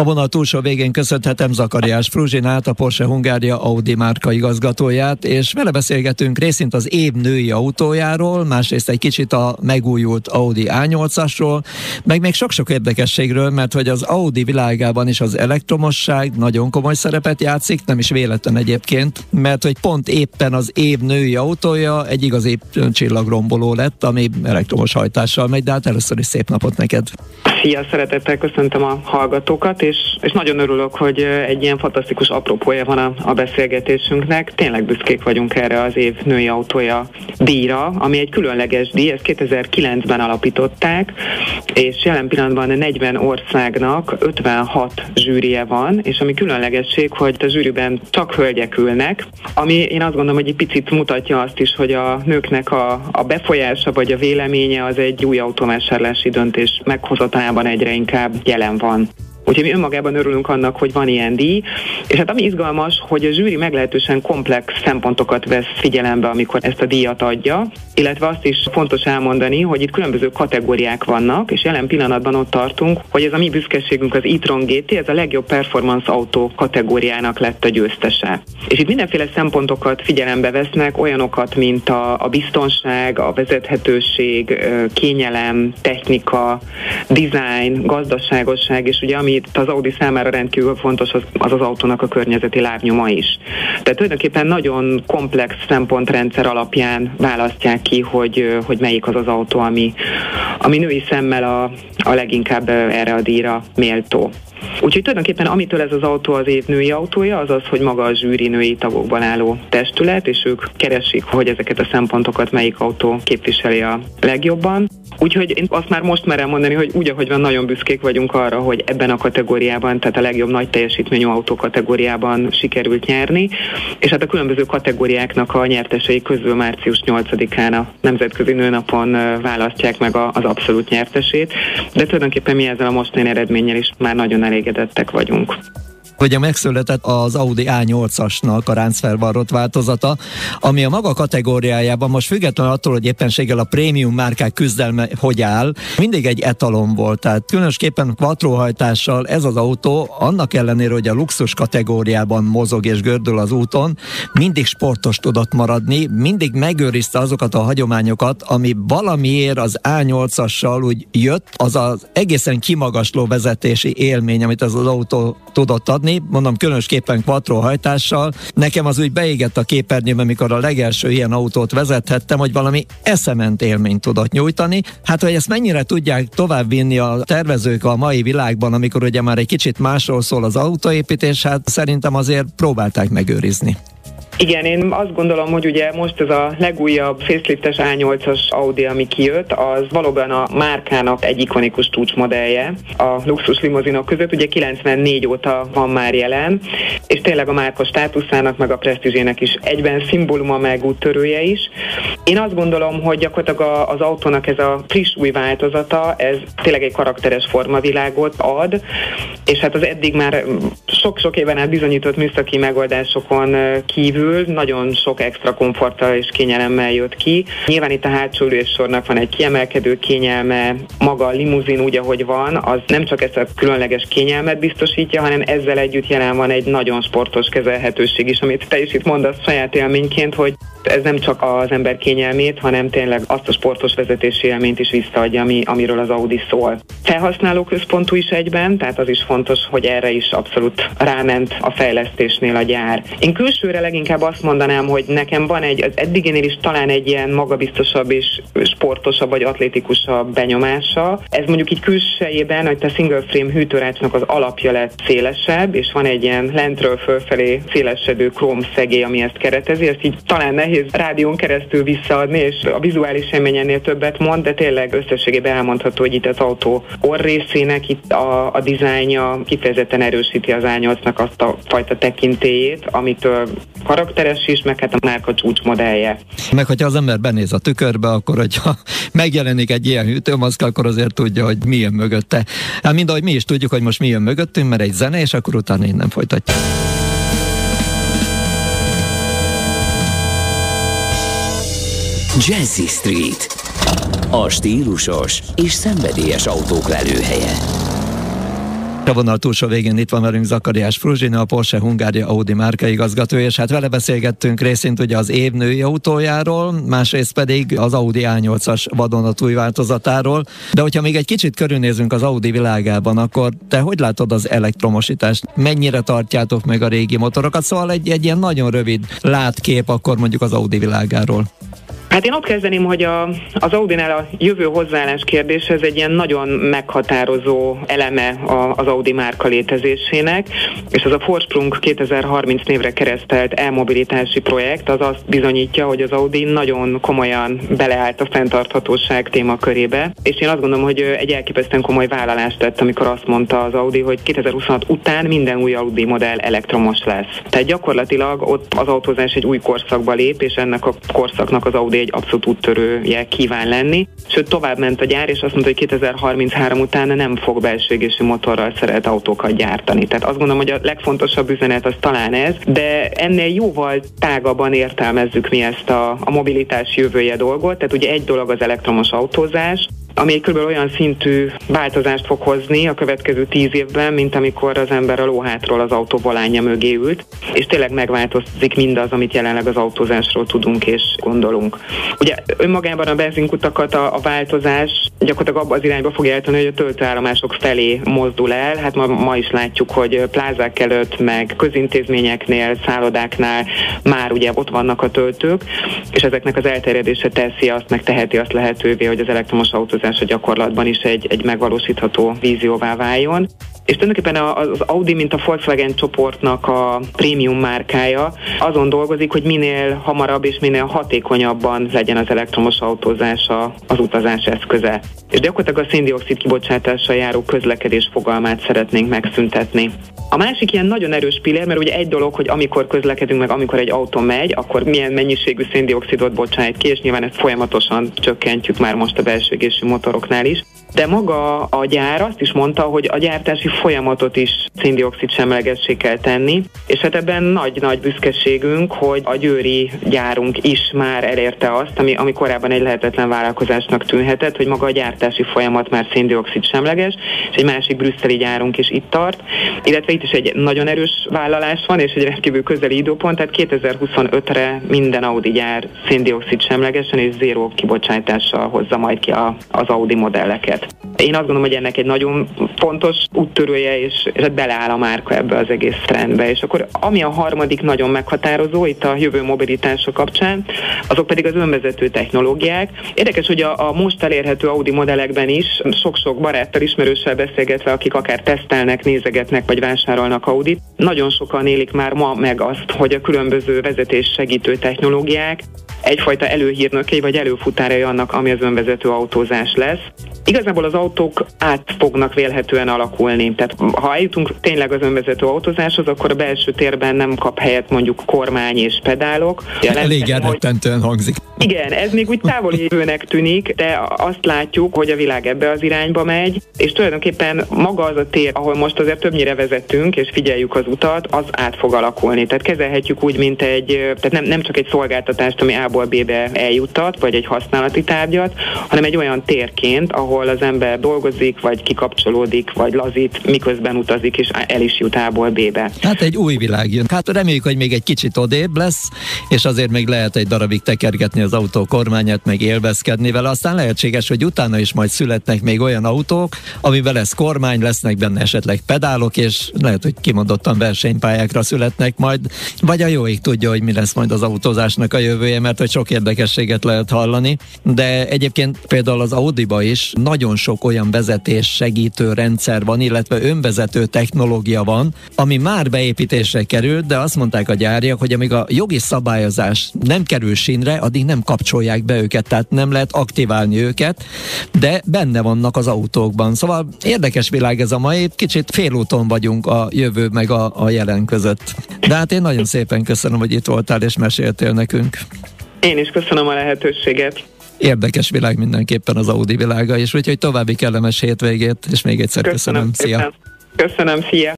A vonal túlsó végén köszönhetem Zakariás Fruzsinát, a Porsche Hungária Audi márka igazgatóját, és vele beszélgetünk részint az év női autójáról, másrészt egy kicsit a megújult Audi A8-asról, meg még sok-sok érdekességről, mert hogy az Audi világában is az elektromosság nagyon komoly szerepet játszik, nem is véletlen egyébként, mert hogy pont éppen az év női autója egy igazi csillagromboló lett, ami elektromos hajtással megy, de hát először is szép napot neked. Szia, szeretettel köszöntöm a hallgatókat, és, és nagyon örülök, hogy egy ilyen fantasztikus apropója van a, a beszélgetésünknek. Tényleg büszkék vagyunk erre az év női autója díjra, ami egy különleges díj, ezt 2009-ben alapították, és jelen pillanatban 40 országnak 56 zsűrie van, és ami különlegesség, hogy a zsűriben csak hölgyek ülnek, ami én azt gondolom, hogy egy picit mutatja azt is, hogy a nőknek a, a befolyása vagy a véleménye az egy új autóvásárlási döntés meghozatában egyre inkább jelen van. Úgyhogy mi önmagában örülünk annak, hogy van ilyen díj. És hát ami izgalmas, hogy a zsűri meglehetősen komplex szempontokat vesz figyelembe, amikor ezt a díjat adja, illetve azt is fontos elmondani, hogy itt különböző kategóriák vannak, és jelen pillanatban ott tartunk, hogy ez a mi büszkeségünk az e-tron GT, ez a legjobb performance autó kategóriának lett a győztese. És itt mindenféle szempontokat figyelembe vesznek, olyanokat, mint a, a biztonság, a vezethetőség, kényelem, technika, design, gazdaságosság, és ugye ami itt az Audi számára rendkívül fontos, az az, az autónak a környezeti lábnyoma is. Tehát tulajdonképpen nagyon komplex szempontrendszer alapján választják ki, hogy, hogy melyik az az autó, ami, ami női szemmel a, a leginkább erre a díjra méltó. Úgyhogy tulajdonképpen amitől ez az autó az év női autója, az az, hogy maga a zsűri női tagokban álló testület, és ők keresik, hogy ezeket a szempontokat melyik autó képviseli a legjobban. Úgyhogy én azt már most merem mondani, hogy úgy, ahogy van, nagyon büszkék vagyunk arra, hogy ebben a kategóriában, tehát a legjobb nagy teljesítményű autó kategóriában sikerült nyerni, és hát a különböző kategóriáknak a nyertesei közül március 8-án a Nemzetközi Nőnapon választják meg az abszolút nyertesét, de tulajdonképpen mi ezzel a mostani eredménnyel is már nagyon elégedettek vagyunk. Ugye megszületett az Audi A8-asnak a ráncfelvarrott változata, ami a maga kategóriájában most függetlenül attól, hogy éppenséggel a prémium márkák küzdelme hogy áll, mindig egy etalon volt. Tehát különösképpen quattrohajtással ez az autó, annak ellenére, hogy a luxus kategóriában mozog és gördül az úton, mindig sportos tudott maradni, mindig megőrizte azokat a hagyományokat, ami valamiért az A8-assal úgy jött, az az egészen kimagasló vezetési élmény, amit ez az autó tudott adni, járni, mondom különösképpen hajtással. Nekem az úgy beégett a képernyőben, amikor a legelső ilyen autót vezethettem, hogy valami eszement élményt tudott nyújtani. Hát, hogy ezt mennyire tudják továbbvinni a tervezők a mai világban, amikor ugye már egy kicsit másról szól az autóépítés, hát szerintem azért próbálták megőrizni. Igen, én azt gondolom, hogy ugye most ez a legújabb faceliftes A8-as Audi, ami kijött, az valóban a márkának egy ikonikus csúcsmodellje a luxus limuzinok között. Ugye 94 óta van már jelen, és tényleg a márka státuszának, meg a presztízsének is egyben szimbóluma, meg úttörője is. Én azt gondolom, hogy gyakorlatilag az autónak ez a friss új változata, ez tényleg egy karakteres formavilágot ad, és hát az eddig már sok-sok éven át bizonyított műszaki megoldásokon kívül nagyon sok extra komforttal és kényelemmel jött ki. Nyilván itt a hátsó sornak van egy kiemelkedő kényelme, maga a limuzin úgy, ahogy van, az nem csak ezt a különleges kényelmet biztosítja, hanem ezzel együtt jelen van egy nagyon sportos kezelhetőség is, amit te is itt mondasz saját élményként, hogy ez nem csak az ember kényelmét, hanem tényleg azt a sportos vezetési élményt is visszaadja, ami, amiről az Audi szól. Felhasználó központú is egyben, tehát az is fontos, hogy erre is abszolút ráment a fejlesztésnél a gyár. Én külsőre leginkább azt mondanám, hogy nekem van egy, az eddiginél is talán egy ilyen magabiztosabb és sportosabb vagy atlétikusabb benyomása. Ez mondjuk így külsejében, hogy a single frame hűtőrácsnak az alapja lett szélesebb, és van egy ilyen lentről fölfelé szélesedő króm szegély, ami ezt keretezi, ezt így talán nehéz nehéz rádión keresztül visszaadni, és a vizuális élményennél többet mond, de tényleg összességében elmondható, hogy itt az autó részének itt a, a dizájnja kifejezetten erősíti az ányolcnak azt a fajta tekintélyét, amitől karakteres is, meg hát a márka csúcsmodellje. Meg hogyha az ember benéz a tükörbe, akkor hogyha megjelenik egy ilyen hűtőmaszk, akkor azért tudja, hogy mi jön mögötte. Hát mind ahogy mi is tudjuk, hogy most mi jön mögöttünk, mert egy zene, és akkor utána innen folytatjuk. Jazzy Street. A stílusos és szenvedélyes autók lelőhelye. A vonal túlsó végén itt van velünk Zakariás Fruzsina, a Porsche Hungária Audi márka igazgatója, és hát vele beszélgettünk részint ugye az év női autójáról, másrészt pedig az Audi A8-as vadonatúj változatáról. De hogyha még egy kicsit körülnézünk az Audi világában, akkor te hogy látod az elektromosítást? Mennyire tartjátok meg a régi motorokat? Szóval egy, egy ilyen nagyon rövid látkép akkor mondjuk az Audi világáról. Hát én ott kezdeném, hogy a, az Audi-nál a jövő hozzáállás kérdése ez egy ilyen nagyon meghatározó eleme a, az Audi márka létezésének, és az a Forsprung 2030 névre keresztelt elmobilitási projekt az azt bizonyítja, hogy az Audi nagyon komolyan beleállt a fenntarthatóság témakörébe, és én azt gondolom, hogy egy elképesztően komoly vállalást tett, amikor azt mondta az Audi, hogy 2026 után minden új Audi modell elektromos lesz. Tehát gyakorlatilag ott az autózás egy új korszakba lép, és ennek a korszaknak az Audi egy abszolút úttörője kíván lenni. Sőt, tovább ment a gyár, és azt mondta, hogy 2033 után nem fog belső égésű motorral szerelt autókat gyártani. Tehát azt gondolom, hogy a legfontosabb üzenet az talán ez, de ennél jóval tágabban értelmezzük mi ezt a, a mobilitás jövője dolgot. Tehát ugye egy dolog az elektromos autózás, ami kb. olyan szintű változást fog hozni a következő tíz évben, mint amikor az ember a lóhátról az autó volánja mögé ült, és tényleg megváltozik mindaz, amit jelenleg az autózásról tudunk és gondolunk. Ugye önmagában a benzinkutakat a, a változás gyakorlatilag abban az irányba fog eltenni, hogy a töltőállomások felé mozdul el. Hát ma, ma is látjuk, hogy plázák előtt, meg közintézményeknél, szállodáknál már ugye ott vannak a töltők, és ezeknek az elterjedése teszi azt, meg teheti azt lehetővé, hogy az elektromos autózás a gyakorlatban is egy, egy megvalósítható vízióvá váljon. És tulajdonképpen az Audi, mint a Volkswagen csoportnak a prémium márkája, azon dolgozik, hogy minél hamarabb és minél hatékonyabban legyen az elektromos autózás az utazás eszköze. És gyakorlatilag a széndiokszid kibocsátással járó közlekedés fogalmát szeretnénk megszüntetni. A másik ilyen nagyon erős pillér, mert ugye egy dolog, hogy amikor közlekedünk, meg amikor egy autó megy, akkor milyen mennyiségű széndiokszidot bocsájt ki, és nyilván ezt folyamatosan csökkentjük már most a belső motoroknál is de maga a gyár azt is mondta, hogy a gyártási folyamatot is széndiokszid semlegessé kell tenni, és hát ebben nagy-nagy büszkeségünk, hogy a győri gyárunk is már elérte azt, ami, ami korábban egy lehetetlen vállalkozásnak tűnhetett, hogy maga a gyártási folyamat már széndiokszid semleges, és egy másik brüsszeli gyárunk is itt tart, illetve itt is egy nagyon erős vállalás van, és egy rendkívül közeli időpont, tehát 2025-re minden Audi gyár széndiokszid semlegesen és zéró kibocsátással hozza majd ki a, az Audi modelleket. Én azt gondolom, hogy ennek egy nagyon fontos úttörője, és, és beleáll a márka ebbe az egész trendbe. És akkor ami a harmadik nagyon meghatározó itt a jövő mobilitása kapcsán, azok pedig az önvezető technológiák. Érdekes, hogy a, a most elérhető Audi modellekben is sok-sok baráttal, ismerőssel beszélgetve, akik akár tesztelnek, nézegetnek vagy vásárolnak Audit, nagyon sokan élik már ma meg azt, hogy a különböző vezetés segítő technológiák egyfajta előhírnökei vagy előfutárai annak, ami az önvezető autózás lesz. Igazából az autók át fognak vélhetően alakulni. Tehát ha eljutunk tényleg az önvezető autózáshoz, akkor a belső térben nem kap helyet mondjuk kormány és pedálok. Elég elrettentően hangzik. Igen, ez még úgy távoli jövőnek tűnik, de azt látjuk, hogy a világ ebbe az irányba megy, és tulajdonképpen maga az a tér, ahol most azért többnyire vezetünk, és figyeljük az utat, az át fog alakulni. Tehát kezelhetjük úgy, mint egy, tehát nem, nem csak egy szolgáltatást, ami A-ból B-be eljuttat, vagy egy használati tárgyat, hanem egy olyan térként, ahol az ember dolgozik, vagy kikapcsolódik, vagy lazít, miközben utazik, és el is jut A-ból B-be. Hát egy új világ jön. Hát reméljük, hogy még egy kicsit odébb lesz, és azért még lehet egy darabig tekergetni az autó kormányát, meg élvezkedni vele. Aztán lehetséges, hogy utána is majd születnek még olyan autók, amivel lesz kormány, lesznek benne esetleg pedálok, és lehet, hogy kimondottan versenypályákra születnek majd, vagy a jó ég tudja, hogy mi lesz majd az autózásnak a jövője, mert hogy sok érdekességet lehet hallani. De egyébként például az Audi-ba is nagyon sok olyan vezetés segítő rendszer van, illetve önvezető technológia van, ami már beépítésre került, de azt mondták a gyáriak, hogy amíg a jogi szabályozás nem kerül sínre, addig nem kapcsolják be őket, tehát nem lehet aktiválni őket, de benne vannak az autókban. Szóval érdekes világ ez a mai, kicsit félúton vagyunk a jövő meg a, a jelen között. De hát én nagyon szépen köszönöm, hogy itt voltál és meséltél nekünk. Én is köszönöm a lehetőséget. Érdekes világ mindenképpen az Audi világa, és úgyhogy további kellemes hétvégét, és még egyszer köszönöm. köszönöm. Szia! Köszönöm, szia!